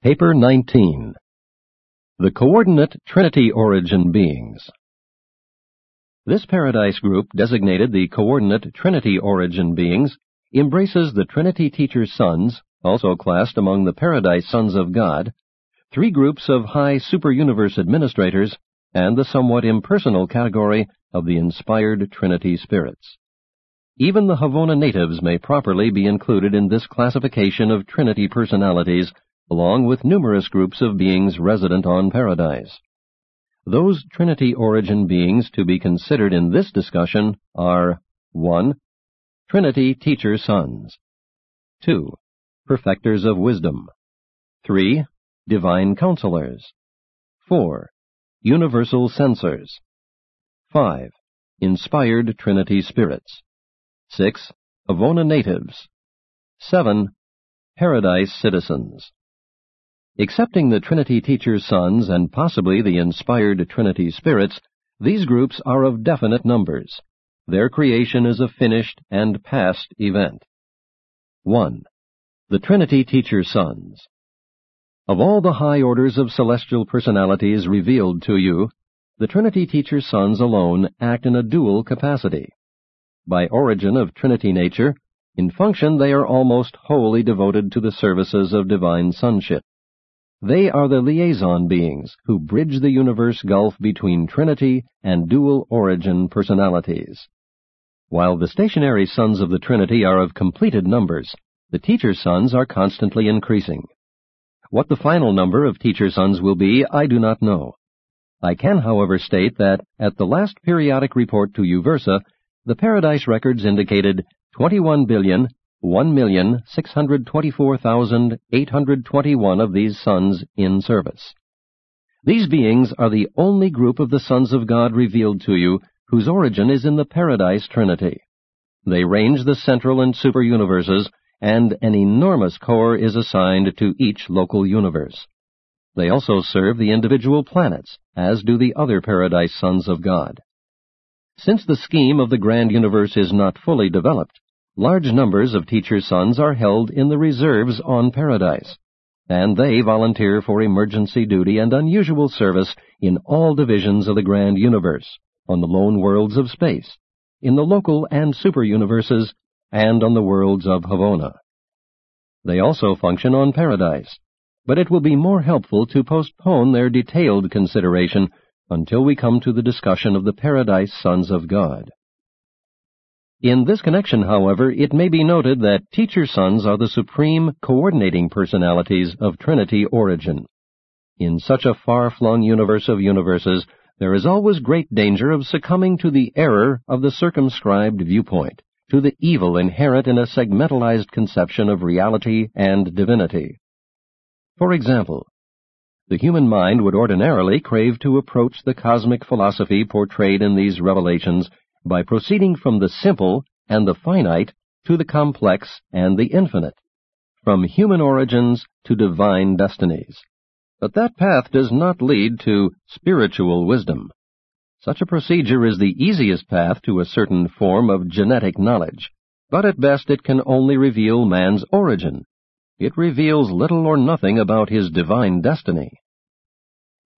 Paper 19. The Coordinate Trinity Origin Beings. This paradise group, designated the Coordinate Trinity Origin Beings, embraces the Trinity Teacher's sons, also classed among the Paradise Sons of God, three groups of high super-universe administrators, and the somewhat impersonal category of the inspired Trinity spirits. Even the Havona natives may properly be included in this classification of Trinity personalities along with numerous groups of beings resident on paradise. Those Trinity origin beings to be considered in this discussion are 1. Trinity teacher sons. 2. Perfecters of wisdom. 3. Divine counselors. 4. Universal censors. 5. Inspired Trinity spirits. 6. Havona natives. 7. Paradise citizens. Excepting the Trinity teacher's sons and possibly the inspired Trinity spirits, these groups are of definite numbers. Their creation is a finished and past event. 1. The Trinity teacher's sons. Of all the high orders of celestial personalities revealed to you, the Trinity teacher's sons alone act in a dual capacity. By origin of Trinity nature, in function they are almost wholly devoted to the services of divine sonship. They are the liaison beings who bridge the universe gulf between Trinity and dual origin personalities. While the stationary sons of the Trinity are of completed numbers, the teacher sons are constantly increasing. What the final number of teacher sons will be, I do not know. I can, however, state that at the last periodic report to UVERSA, the Paradise records indicated 21 billion 1,624,821 of these sons in service. These beings are the only group of the sons of God revealed to you whose origin is in the Paradise Trinity. They range the central and super universes, and an enormous corps is assigned to each local universe. They also serve the individual planets, as do the other Paradise sons of God. Since the scheme of the grand universe is not fully developed, large numbers of teachers' sons are held in the reserves on Paradise, and they volunteer for emergency duty and unusual service in all divisions of the grand universe, on the lone worlds of space, in the local and super universes, and on the worlds of Havona. They also function on Paradise, but it will be more helpful to postpone their detailed consideration until we come to the discussion of the Paradise Sons of God. In this connection, however, it may be noted that teacher sons are the supreme coordinating personalities of Trinity origin. In such a far-flung universe of universes, there is always great danger of succumbing to the error of the circumscribed viewpoint, to the evil inherent in a segmentalized conception of reality and divinity. For example, the human mind would ordinarily crave to approach the cosmic philosophy portrayed in these revelations by proceeding from the simple and the finite to the complex and the infinite, from human origins to divine destinies. But that path does not lead to spiritual wisdom. Such a procedure is the easiest path to a certain form of genetic knowledge, but at best it can only reveal man's origin. It reveals little or nothing about his divine destiny.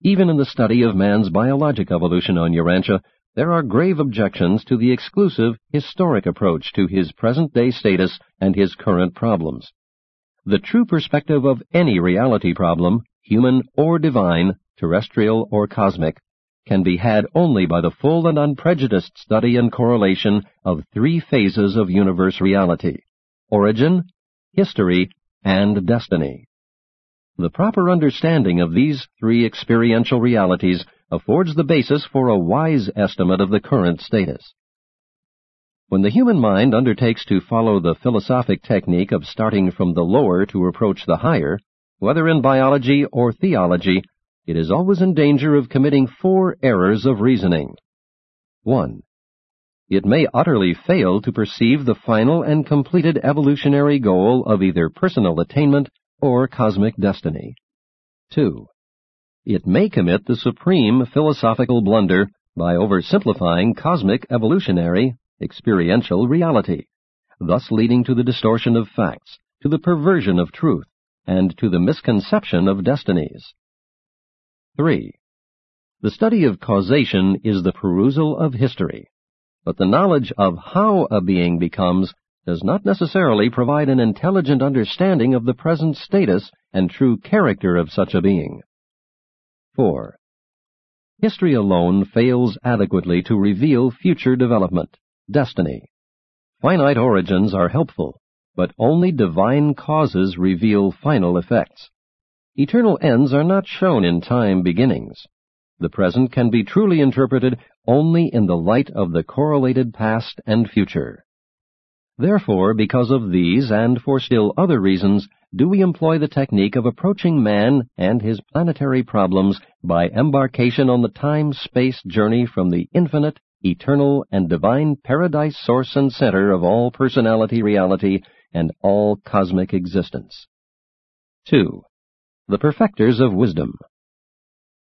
Even in the study of man's biologic evolution on Urantia, there are grave objections to the exclusive, historic approach to his present-day status and his current problems. The true perspective of any reality problem, human or divine, terrestrial or cosmic, can be had only by the full and unprejudiced study and correlation of three phases of universe reality origin, history, and destiny. The proper understanding of these three experiential realities affords the basis for a wise estimate of the current status. When the human mind undertakes to follow the philosophic technique of starting from the lower to approach the higher, whether in biology or theology, it is always in danger of committing four errors of reasoning. 1. It may utterly fail to perceive the final and completed evolutionary goal of either personal attainment or cosmic destiny. 2. It may commit the supreme philosophical blunder by oversimplifying cosmic evolutionary experiential reality, thus leading to the distortion of facts, to the perversion of truth, and to the misconception of destinies. 3. The study of causation is the perusal of history, but the knowledge of how a being becomes does not necessarily provide an intelligent understanding of the present status and true character of such a being. 4. History alone fails adequately to reveal future development, destiny. Finite origins are helpful, but only divine causes reveal final effects. Eternal ends are not shown in time beginnings. The present can be truly interpreted only in the light of the correlated past and future. Therefore, because of these and for still other reasons, do we employ the technique of approaching man and his planetary problems by embarkation on the time-space journey from the infinite, eternal, and divine paradise source and center of all personality reality and all cosmic existence. 2. The Perfecters of Wisdom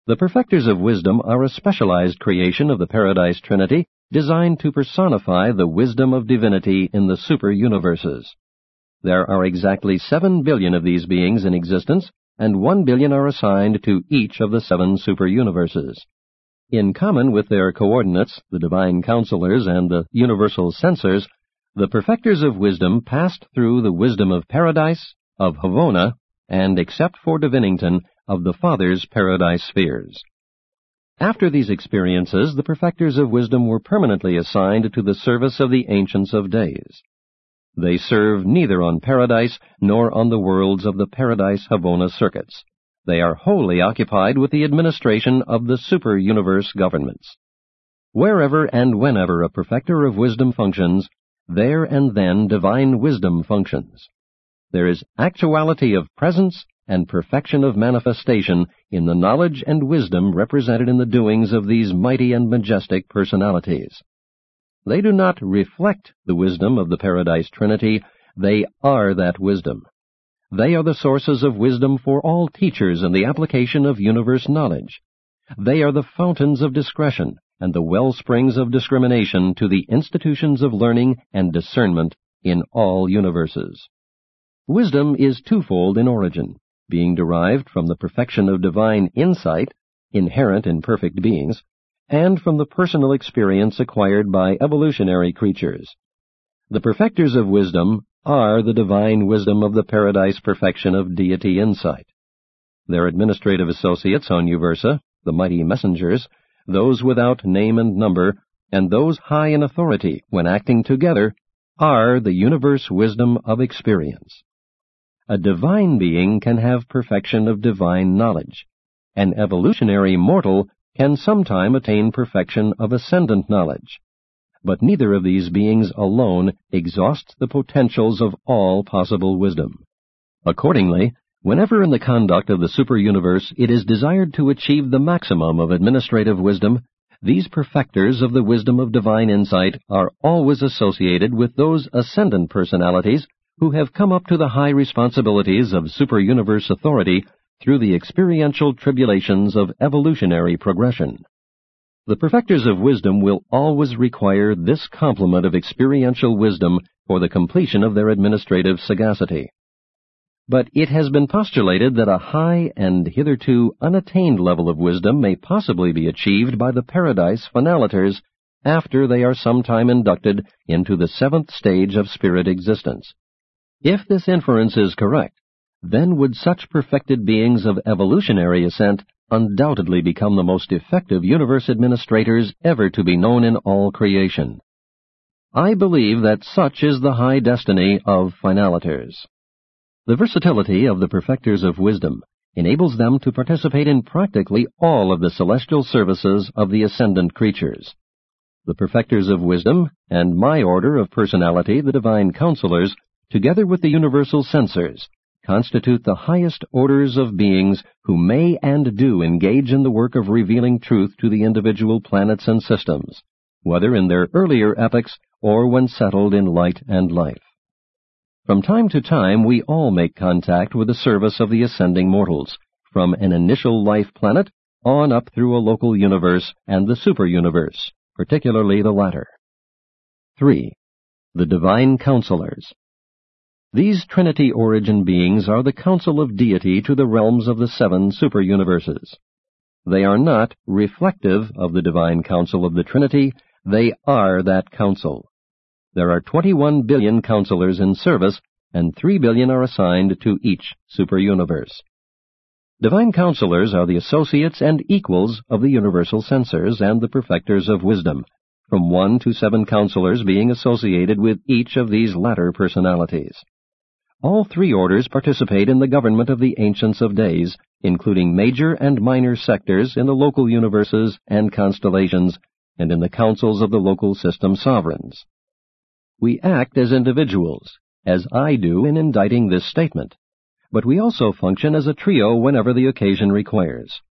The Perfecters of Wisdom are a specialized creation of the Paradise Trinity designed to personify the wisdom of divinity in the super universes. There are exactly seven billion of these beings in existence, and one billion are assigned to each of the seven super universes. In common with their coordinates, the divine counselors and the universal censors, the perfecters of wisdom passed through the wisdom of paradise, of Havona, and, except for Divinington, of the Father's paradise spheres. After these experiences, the perfecters of wisdom were permanently assigned to the service of the Ancients of Days. They serve neither on paradise nor on the worlds of the Paradise Havona circuits. They are wholly occupied with the administration of the super-universe governments. Wherever and whenever a perfecter of wisdom functions, there and then divine wisdom functions. There is actuality of presence and perfection of manifestation in the knowledge and wisdom represented in the doings of these mighty and majestic personalities. They do not reflect the wisdom of the Paradise Trinity, they are that wisdom. They are the sources of wisdom for all teachers in the application of universe knowledge. They are the fountains of discretion and the well springs of discrimination to the institutions of learning and discernment in all universes. Wisdom is twofold in origin being derived from the perfection of divine insight inherent in perfect beings, and from the personal experience acquired by evolutionary creatures. The perfecters of wisdom are the divine wisdom of the paradise perfection of deity insight. Their administrative associates on Uversa, the mighty messengers, those without name and number, and those high in authority when acting together, are the universe wisdom of experience. A divine being can have perfection of divine knowledge. An evolutionary mortal can sometime attain perfection of ascendant knowledge. But neither of these beings alone exhausts the potentials of all possible wisdom. Accordingly, whenever in the conduct of the super-universe it is desired to achieve the maximum of administrative wisdom, these perfecters of the wisdom of divine insight are always associated with those ascendant personalities who have come up to the high responsibilities of super-universe authority through the experiential tribulations of evolutionary progression. The perfecters of wisdom will always require this complement of experiential wisdom for the completion of their administrative sagacity. But it has been postulated that a high and hitherto unattained level of wisdom may possibly be achieved by the paradise finaliters after they are sometime inducted into the seventh stage of spirit existence. If this inference is correct, then would such perfected beings of evolutionary ascent undoubtedly become the most effective universe administrators ever to be known in all creation. I believe that such is the high destiny of finaliters. The versatility of the perfecters of wisdom enables them to participate in practically all of the celestial services of the ascendant creatures. The perfecters of wisdom and my order of personality, the divine counselors, together with the universal censors, constitute the highest orders of beings who may and do engage in the work of revealing truth to the individual planets and systems, whether in their earlier epochs or when settled in light and life. From time to time, we all make contact with the service of the ascending mortals, from an initial life planet on up through a local universe and the super-universe, particularly the latter. 3. The Divine Counselors These Trinity origin beings are the council of deity to the realms of the seven super universes. They are not reflective of the divine council of the Trinity, they are that council. There are 21 billion counselors in service, and 3 billion are assigned to each super universe. Divine counselors are the associates and equals of the universal censors and the perfecters of wisdom, from one to seven counselors being associated with each of these latter personalities. All three orders participate in the government of the Ancients of Days, including major and minor sectors in the local universes and constellations, and in the councils of the local system sovereigns. We act as individuals, as I do in inditing this statement, but we also function as a trio whenever the occasion requires.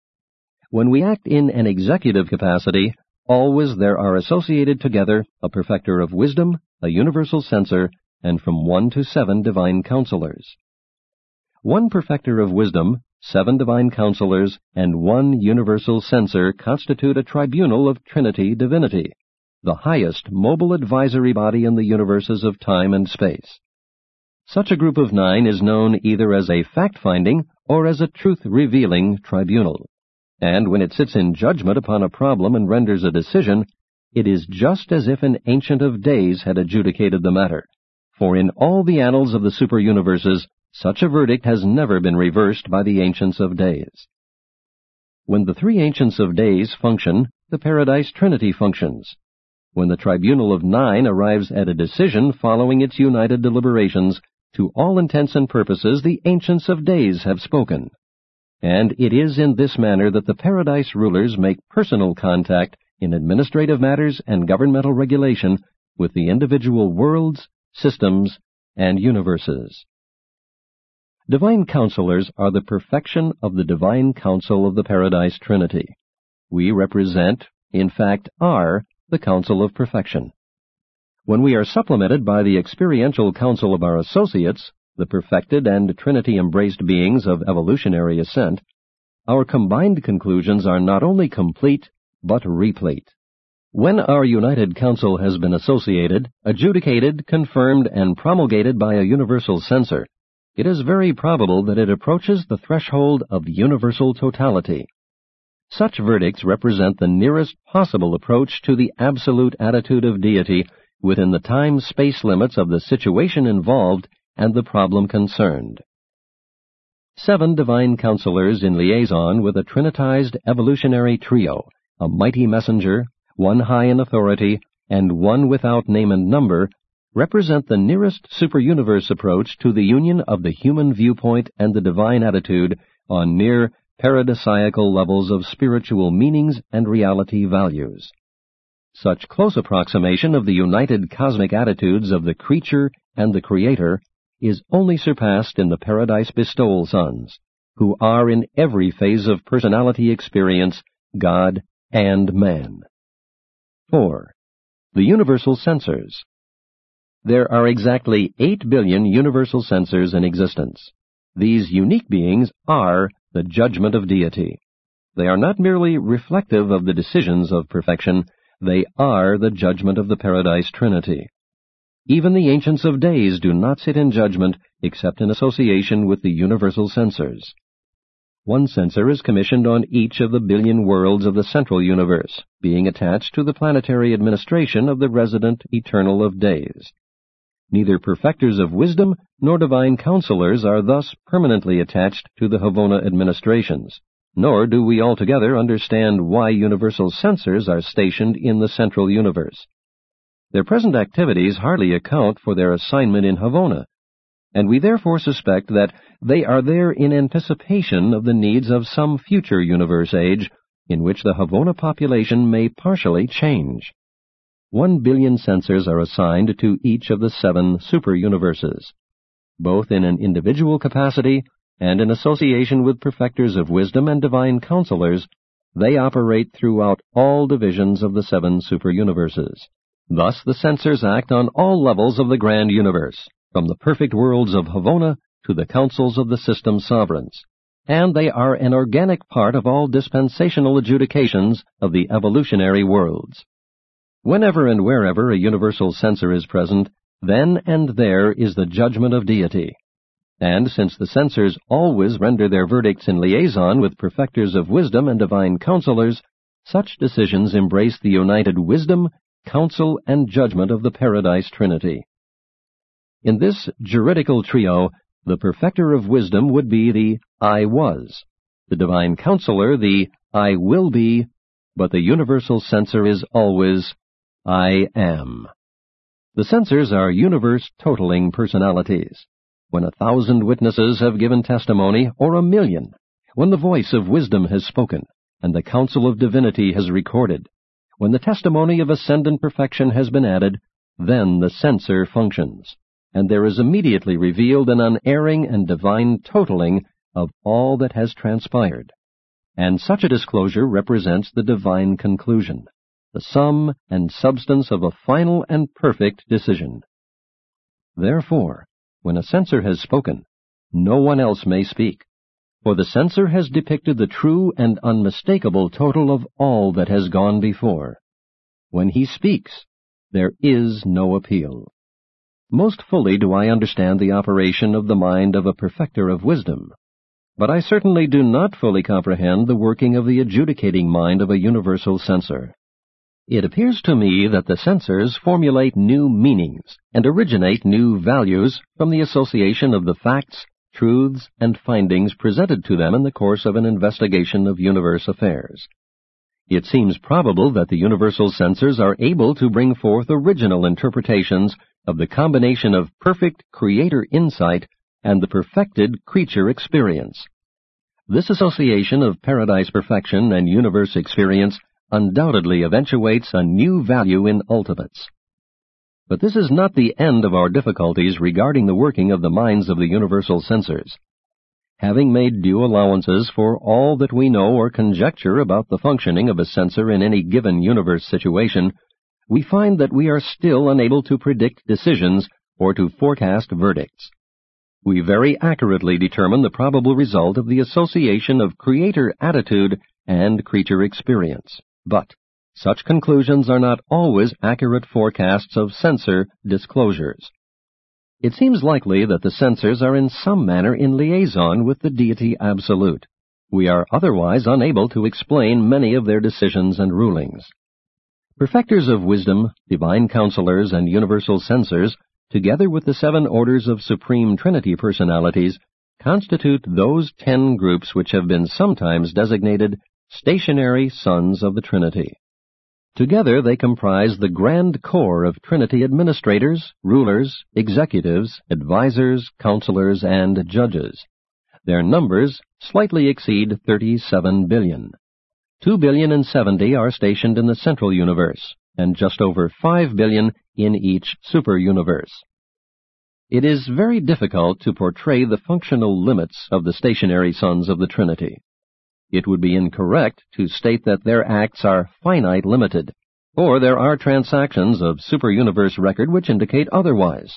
When we act in an executive capacity, always there are associated together a perfecter of wisdom, a universal censor, and from one to seven divine counselors. One perfecter of wisdom, seven divine counselors, and one universal censor constitute a tribunal of Trinity divinity, the highest mobile advisory body in the universes of time and space. Such a group of nine is known either as a fact-finding or as a truth-revealing tribunal. And when it sits in judgment upon a problem and renders a decision, it is just as if an Ancient of Days had adjudicated the matter for in all the annals of the super universes, such a verdict has never been reversed by the Ancients of Days. When the three Ancients of Days function, the Paradise Trinity functions. When the Tribunal of Nine arrives at a decision following its united deliberations, to all intents and purposes the Ancients of Days have spoken. And it is in this manner that the Paradise rulers make personal contact in administrative matters and governmental regulation with the individual worlds systems, and universes. Divine counselors are the perfection of the divine council of the Paradise Trinity. We represent, in fact are, the council of perfection. When we are supplemented by the experiential counsel of our associates, the perfected and Trinity-embraced beings of evolutionary ascent, our combined conclusions are not only complete, but replete. When our United Council has been associated, adjudicated, confirmed, and promulgated by a universal censor, it is very probable that it approaches the threshold of universal totality. Such verdicts represent the nearest possible approach to the absolute attitude of deity within the time-space limits of the situation involved and the problem concerned. Seven divine counselors in liaison with a trinitized evolutionary trio, a mighty messenger, one high in authority, and one without name and number, represent the nearest superuniverse approach to the union of the human viewpoint and the divine attitude on near paradisiacal levels of spiritual meanings and reality values. Such close approximation of the united cosmic attitudes of the creature and the creator is only surpassed in the paradise bestowal sons, who are in every phase of personality experience God and man. 4. The Universal Censors. There are exactly 8 billion universal censors in existence. These unique beings are the judgment of deity. They are not merely reflective of the decisions of perfection, they are the judgment of the Paradise Trinity. Even the Ancients of Days do not sit in judgment except in association with the universal censors. One censor is commissioned on each of the billion worlds of the central universe, being attached to the planetary administration of the resident eternal of days. Neither perfecters of wisdom nor divine counselors are thus permanently attached to the Havona administrations, nor do we altogether understand why universal censors are stationed in the central universe. Their present activities hardly account for their assignment in Havona, and we therefore suspect that they are there in anticipation of the needs of some future universe age in which the Havona population may partially change. One billion censors are assigned to each of the seven super-universes, both in an individual capacity and in association with perfecters of wisdom and divine counselors, they operate throughout all divisions of the seven super-universes. Thus the censors act on all levels of the grand universe, from the perfect worlds of Havona to the councils of the system sovereigns, and they are an organic part of all dispensational adjudications of the evolutionary worlds. Whenever and wherever a universal censor is present, then and there is the judgment of deity. And since the censors always render their verdicts in liaison with perfecters of wisdom and divine counselors, such decisions embrace the united wisdom, counsel, and judgment of the Paradise Trinity. In this juridical trio, the perfecter of wisdom would be the I was, the divine counselor the I will be, but the universal censor is always I am. The censors are universe totaling personalities. When a thousand witnesses have given testimony, or a million, when the voice of wisdom has spoken, and the counsel of divinity has recorded, when the testimony of ascendant perfection has been added, then the censor functions, and there is immediately revealed an unerring and divine totaling of all that has transpired. And such a disclosure represents the divine conclusion the sum and substance of a final and perfect decision. Therefore, when a censor has spoken, no one else may speak, for the censor has depicted the true and unmistakable total of all that has gone before. When he speaks, there is no appeal. Most fully do I understand the operation of the mind of a perfecter of wisdom, but I certainly do not fully comprehend the working of the adjudicating mind of a universal censor. It appears to me that the censors formulate new meanings and originate new values from the association of the facts, truths, and findings presented to them in the course of an investigation of universe affairs. It seems probable that the universal censors are able to bring forth original interpretations of the combination of perfect creator insight and the perfected creature experience. This association of paradise perfection and universe experience undoubtedly eventuates a new value in ultimates. But this is not the end of our difficulties regarding the working of the minds of the universal censors. Having made due allowances for all that we know or conjecture about the functioning of a censor in any given universe situation, we find that we are still unable to predict decisions or to forecast verdicts. We very accurately determine the probable result of the association of creator attitude and creature experience. But such conclusions are not always accurate forecasts of censor disclosures. It seems likely that the censors are in some manner in liaison with the deity absolute. We are otherwise unable to explain many of their decisions and rulings. Perfecters of wisdom, divine counselors, and universal censors, together with the seven orders of Supreme Trinity personalities, constitute those ten groups which have been sometimes designated stationary sons of the Trinity. Together they comprise the grand corps of Trinity administrators, rulers, executives, advisers, counselors, and judges. Their numbers slightly exceed 37 billion. Two billion and seventy are stationed in the central universe, and just over five billion in each super-universe. It is very difficult to portray the functional limits of the stationary sons of the Trinity. It would be incorrect to state that their acts are finite limited, or there are transactions of super-universe record which indicate otherwise.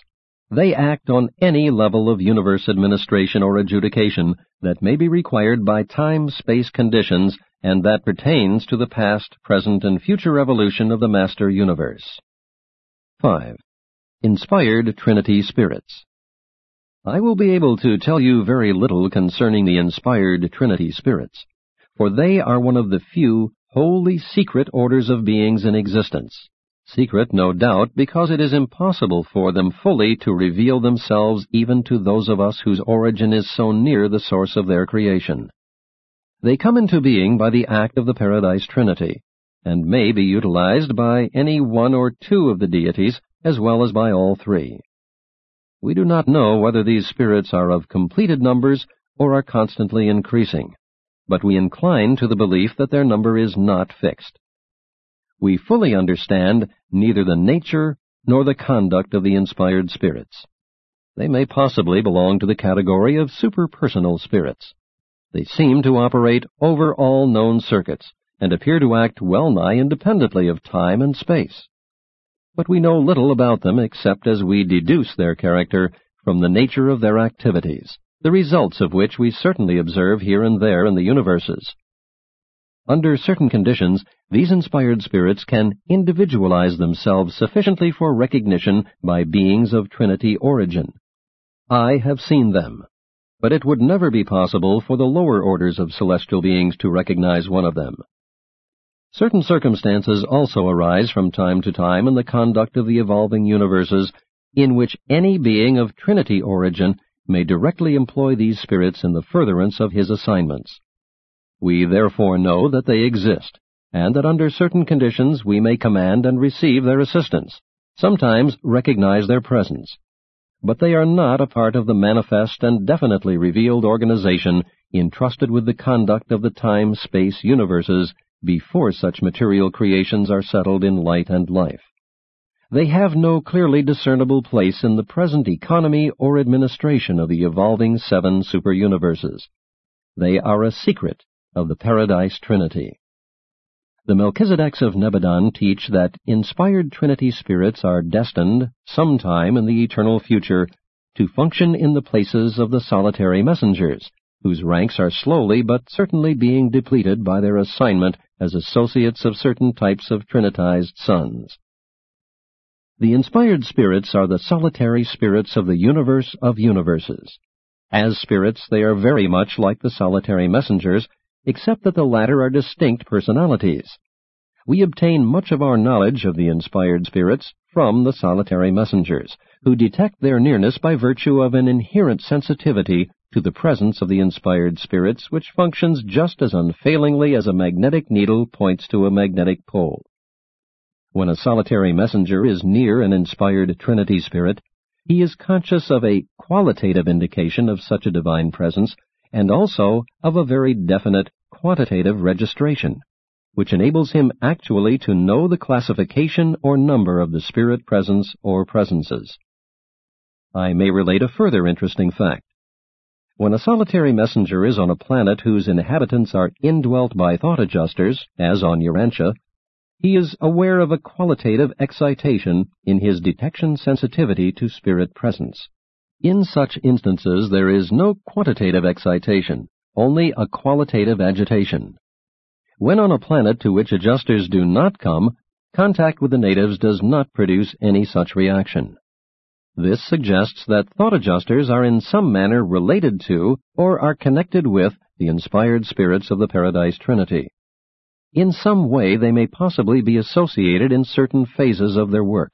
They act on any level of universe administration or adjudication that may be required by time-space conditions and that pertains to the past, present, and future evolution of the master universe. 5. Inspired Trinity Spirits I will be able to tell you very little concerning the inspired Trinity Spirits for they are one of the few wholly secret orders of beings in existence. Secret, no doubt, because it is impossible for them fully to reveal themselves even to those of us whose origin is so near the source of their creation. They come into being by the act of the Paradise Trinity, and may be utilized by any one or two of the deities as well as by all three. We do not know whether these spirits are of completed numbers or are constantly increasing but we incline to the belief that their number is not fixed. We fully understand neither the nature nor the conduct of the inspired spirits. They may possibly belong to the category of superpersonal spirits. They seem to operate over all known circuits and appear to act well nigh independently of time and space. But we know little about them except as we deduce their character from the nature of their activities the results of which we certainly observe here and there in the universes. Under certain conditions, these inspired spirits can individualize themselves sufficiently for recognition by beings of Trinity origin. I have seen them, but it would never be possible for the lower orders of celestial beings to recognize one of them. Certain circumstances also arise from time to time in the conduct of the evolving universes in which any being of Trinity origin may directly employ these spirits in the furtherance of his assignments. We therefore know that they exist, and that under certain conditions we may command and receive their assistance, sometimes recognize their presence. But they are not a part of the manifest and definitely revealed organization entrusted with the conduct of the time-space universes before such material creations are settled in light and life. They have no clearly discernible place in the present economy or administration of the evolving seven superuniverses. They are a secret of the Paradise Trinity. The Melchizedeks of Nebadon teach that inspired Trinity spirits are destined, sometime in the eternal future, to function in the places of the solitary messengers, whose ranks are slowly but certainly being depleted by their assignment as associates of certain types of trinitized sons. The inspired spirits are the solitary spirits of the universe of universes. As spirits, they are very much like the solitary messengers except that the latter are distinct personalities. We obtain much of our knowledge of the inspired spirits from the solitary messengers, who detect their nearness by virtue of an inherent sensitivity to the presence of the inspired spirits, which functions just as unfailingly as a magnetic needle points to a magnetic pole. When a solitary messenger is near an inspired Trinity spirit, he is conscious of a qualitative indication of such a divine presence and also of a very definite quantitative registration, which enables him actually to know the classification or number of the spirit presence or presences. I may relate a further interesting fact. When a solitary messenger is on a planet whose inhabitants are indwelt by thought adjusters, as on Urantia, he is aware of a qualitative excitation in his detection sensitivity to spirit presence. In such instances, there is no quantitative excitation, only a qualitative agitation. When on a planet to which adjusters do not come, contact with the natives does not produce any such reaction. This suggests that thought adjusters are in some manner related to or are connected with the inspired spirits of the Paradise Trinity. In some way they may possibly be associated in certain phases of their work,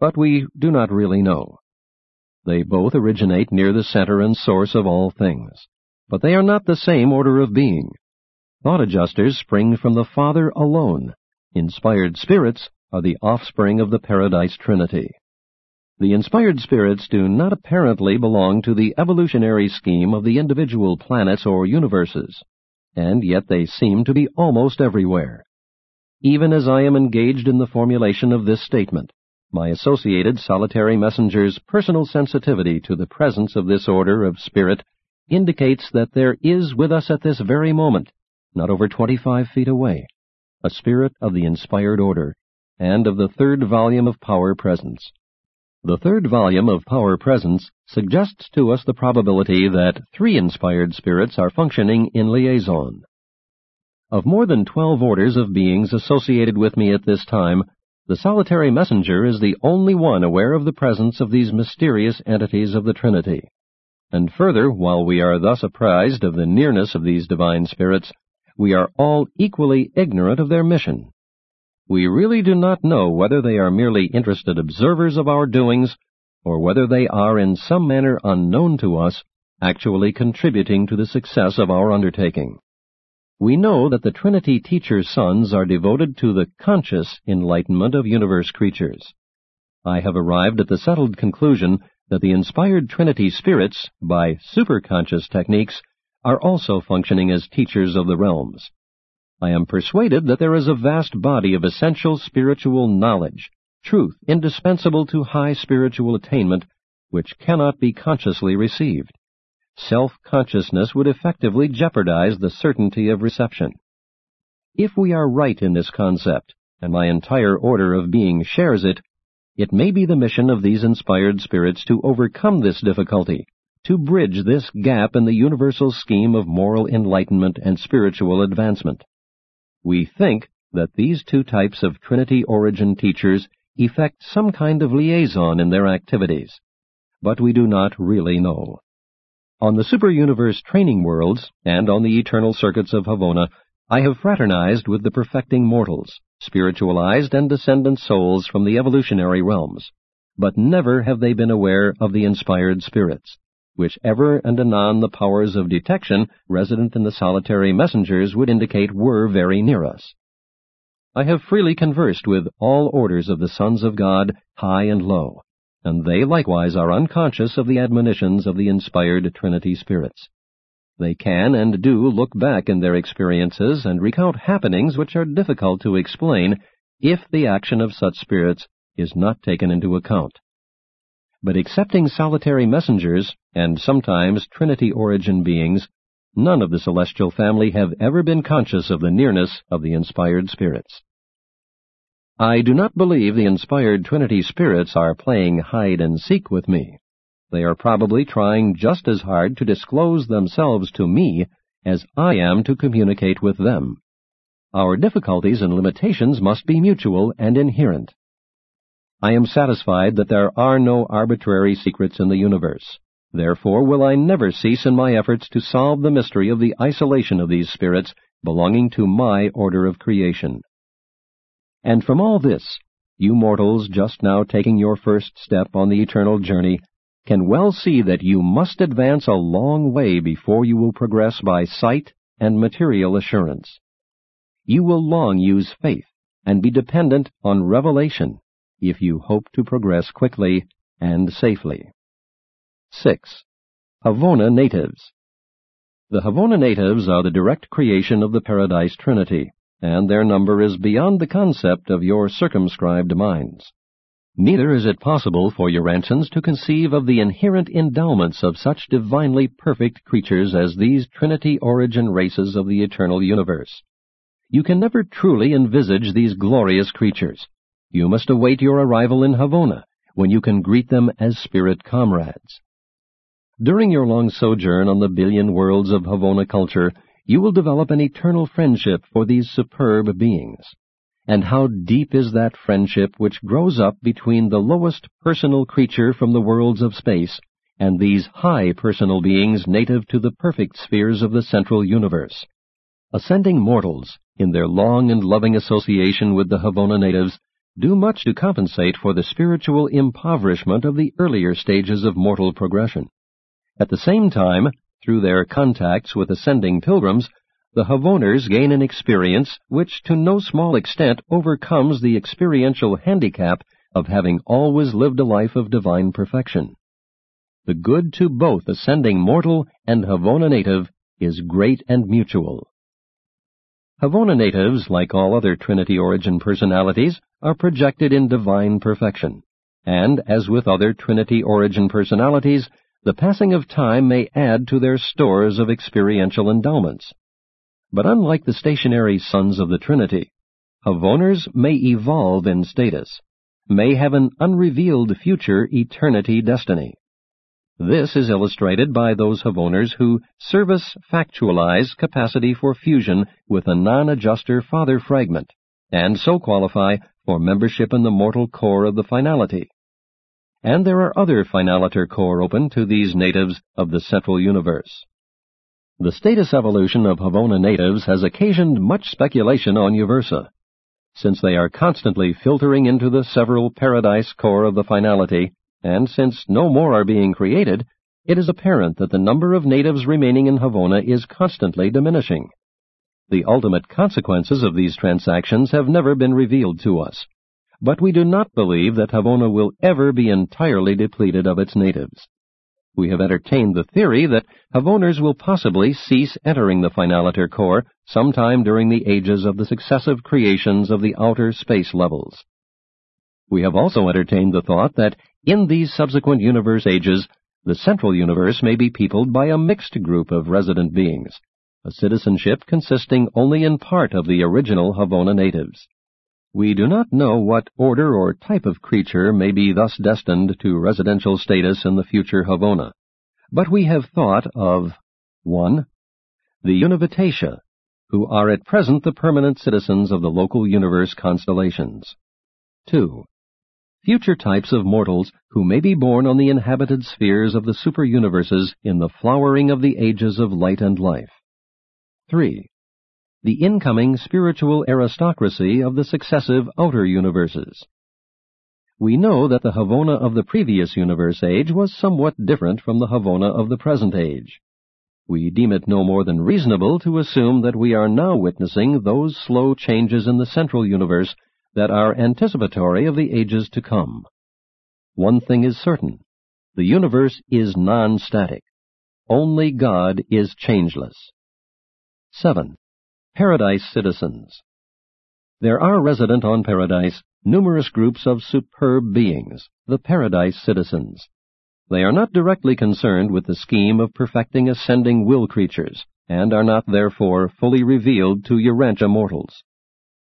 but we do not really know. They both originate near the center and source of all things. But they are not the same order of being. Thought adjusters spring from the Father alone. Inspired spirits are the offspring of the Paradise Trinity. The inspired spirits do not apparently belong to the evolutionary scheme of the individual planets or universes, and yet they seem to be almost everywhere. Even as I am engaged in the formulation of this statement, my associated solitary messenger's personal sensitivity to the presence of this order of spirit indicates that there is with us at this very moment, not over 25 feet away, a spirit of the inspired order and of the third volume of Power Presence. The third volume of Power Presence suggests to us the probability that three inspired spirits are functioning in liaison. Of more than 12 orders of beings associated with me at this time, the solitary messenger is the only one aware of the presence of these mysterious entities of the Trinity. And further, while we are thus apprised of the nearness of these divine spirits, we are all equally ignorant of their mission. We really do not know whether they are merely interested observers of our doings, or whether they are in some manner unknown to us, actually contributing to the success of our undertaking we know that the Trinity teacher's sons are devoted to the conscious enlightenment of universe creatures. I have arrived at the settled conclusion that the inspired Trinity spirits, by superconscious techniques, are also functioning as teachers of the realms. I am persuaded that there is a vast body of essential spiritual knowledge, truth indispensable to high spiritual attainment, which cannot be consciously received self-consciousness would effectively jeopardize the certainty of reception. If we are right in this concept, and my entire order of being shares it, it may be the mission of these inspired spirits to overcome this difficulty, to bridge this gap in the universal scheme of moral enlightenment and spiritual advancement. We think that these two types of Trinity origin teachers effect some kind of liaison in their activities, but we do not really know. On the Super-Universe training worlds and on the eternal circuits of Havona, I have fraternized with the perfecting mortals, spiritualized and descendant souls from the evolutionary realms, but never have they been aware of the inspired spirits, which ever and anon the powers of detection resident in the solitary messengers would indicate were very near us. I have freely conversed with all orders of the sons of God, high and low, and they likewise are unconscious of the admonitions of the inspired Trinity spirits. They can and do look back in their experiences and recount happenings which are difficult to explain if the action of such spirits is not taken into account. But excepting solitary messengers and sometimes Trinity origin beings, none of the celestial family have ever been conscious of the nearness of the inspired spirits. I do not believe the inspired Trinity spirits are playing hide and seek with me. They are probably trying just as hard to disclose themselves to me as I am to communicate with them. Our difficulties and limitations must be mutual and inherent. I am satisfied that there are no arbitrary secrets in the universe. Therefore will I never cease in my efforts to solve the mystery of the isolation of these spirits belonging to my order of creation. And from all this, you mortals just now taking your first step on the eternal journey can well see that you must advance a long way before you will progress by sight and material assurance. You will long use faith and be dependent on revelation if you hope to progress quickly and safely. 6. Havona Natives The Havona natives are the direct creation of the Paradise Trinity, and their number is beyond the concept of your circumscribed minds. Neither is it possible for Urantians to conceive of the inherent endowments of such divinely perfect creatures as these Trinity origin races of the eternal universe. You can never truly envisage these glorious creatures. You must await your arrival in Havona, when you can greet them as spirit comrades. During your long sojourn on the billion worlds of Havona culture, you will develop an eternal friendship for these superb beings. And how deep is that friendship which grows up between the lowest personal creature from the worlds of space and these high personal beings native to the perfect spheres of the central universe. Ascending mortals, in their long and loving association with the Havona natives, do much to compensate for the spiritual impoverishment of the earlier stages of mortal progression. At the same time, through their contacts with ascending pilgrims, the Havoners gain an experience which to no small extent overcomes the experiential handicap of having always lived a life of divine perfection. The good to both ascending mortal and Havona native is great and mutual. Havona natives, like all other Trinity origin personalities, are projected in divine perfection, and, as with other Trinity origin personalities, the passing of time may add to their stores of experiential endowments. But unlike the stationary sons of the Trinity, Havoners may evolve in status, may have an unrevealed future eternity destiny. This is illustrated by those Havoners who service factualize capacity for fusion with a non-adjuster father fragment, and so qualify for membership in the mortal corps of the finality and there are other finaliter corps open to these natives of the central universe. The status evolution of Havona natives has occasioned much speculation on Uversa, since they are constantly filtering into the several paradise corps of the finality, and since no more are being created, it is apparent that the number of natives remaining in Havona is constantly diminishing. The ultimate consequences of these transactions have never been revealed to us, but we do not believe that Havona will ever be entirely depleted of its natives. We have entertained the theory that Havoners will possibly cease entering the finaliter corps sometime during the ages of the successive creations of the outer space levels. We have also entertained the thought that in these subsequent universe ages, the central universe may be peopled by a mixed group of resident beings, a citizenship consisting only in part of the original Havona natives. We do not know what order or type of creature may be thus destined to residential status in the future Havona, but we have thought of 1. The Univitatia, who are at present the permanent citizens of the local universe constellations. 2. Future types of mortals who may be born on the inhabited spheres of the super universes in the flowering of the ages of light and life. 3. The incoming spiritual aristocracy of the successive outer universes. We know that the Havona of the previous universe age was somewhat different from the Havona of the present age. We deem it no more than reasonable to assume that we are now witnessing those slow changes in the central universe that are anticipatory of the ages to come. One thing is certain. The universe is non-static. Only God is changeless. 7. Paradise Citizens There are resident on Paradise numerous groups of superb beings, the Paradise Citizens. They are not directly concerned with the scheme of perfecting ascending will creatures, and are not therefore fully revealed to Urantia mortals.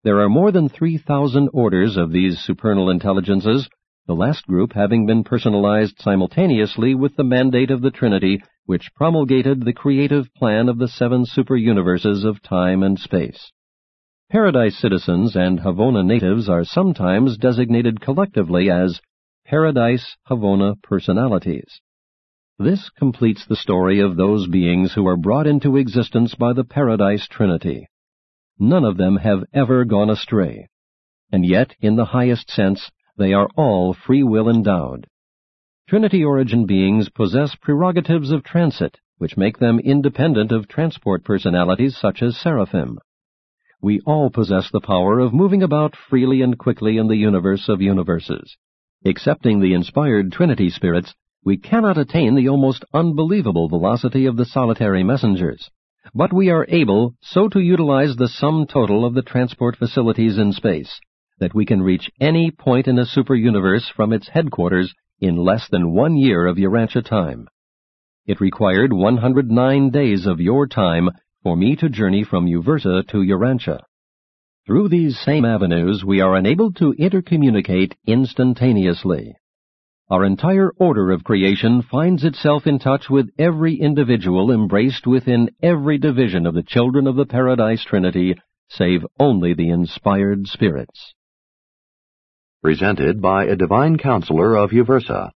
There are more than 3,000 orders of these supernal intelligences, the last group having been personalized simultaneously with the mandate of the Trinity, which promulgated the creative plan of the seven superuniverses of time and space. Paradise citizens and Havona natives are sometimes designated collectively as Paradise Havona personalities. This completes the story of those beings who are brought into existence by the Paradise Trinity. None of them have ever gone astray. And yet, in the highest sense, they are all free will endowed. Trinity origin beings possess prerogatives of transit, which make them independent of transport personalities such as seraphim. We all possess the power of moving about freely and quickly in the universe of universes. Excepting the inspired Trinity spirits, we cannot attain the almost unbelievable velocity of the solitary messengers but we are able so to utilize the sum total of the transport facilities in space that we can reach any point in a superuniverse from its headquarters in less than one year of Urantia time. It required 109 days of your time for me to journey from Uversa to Urantia. Through these same avenues, we are enabled to intercommunicate instantaneously. Our entire order of creation finds itself in touch with every individual embraced within every division of the children of the Paradise Trinity, save only the inspired spirits. Presented by a divine counselor of Uversa.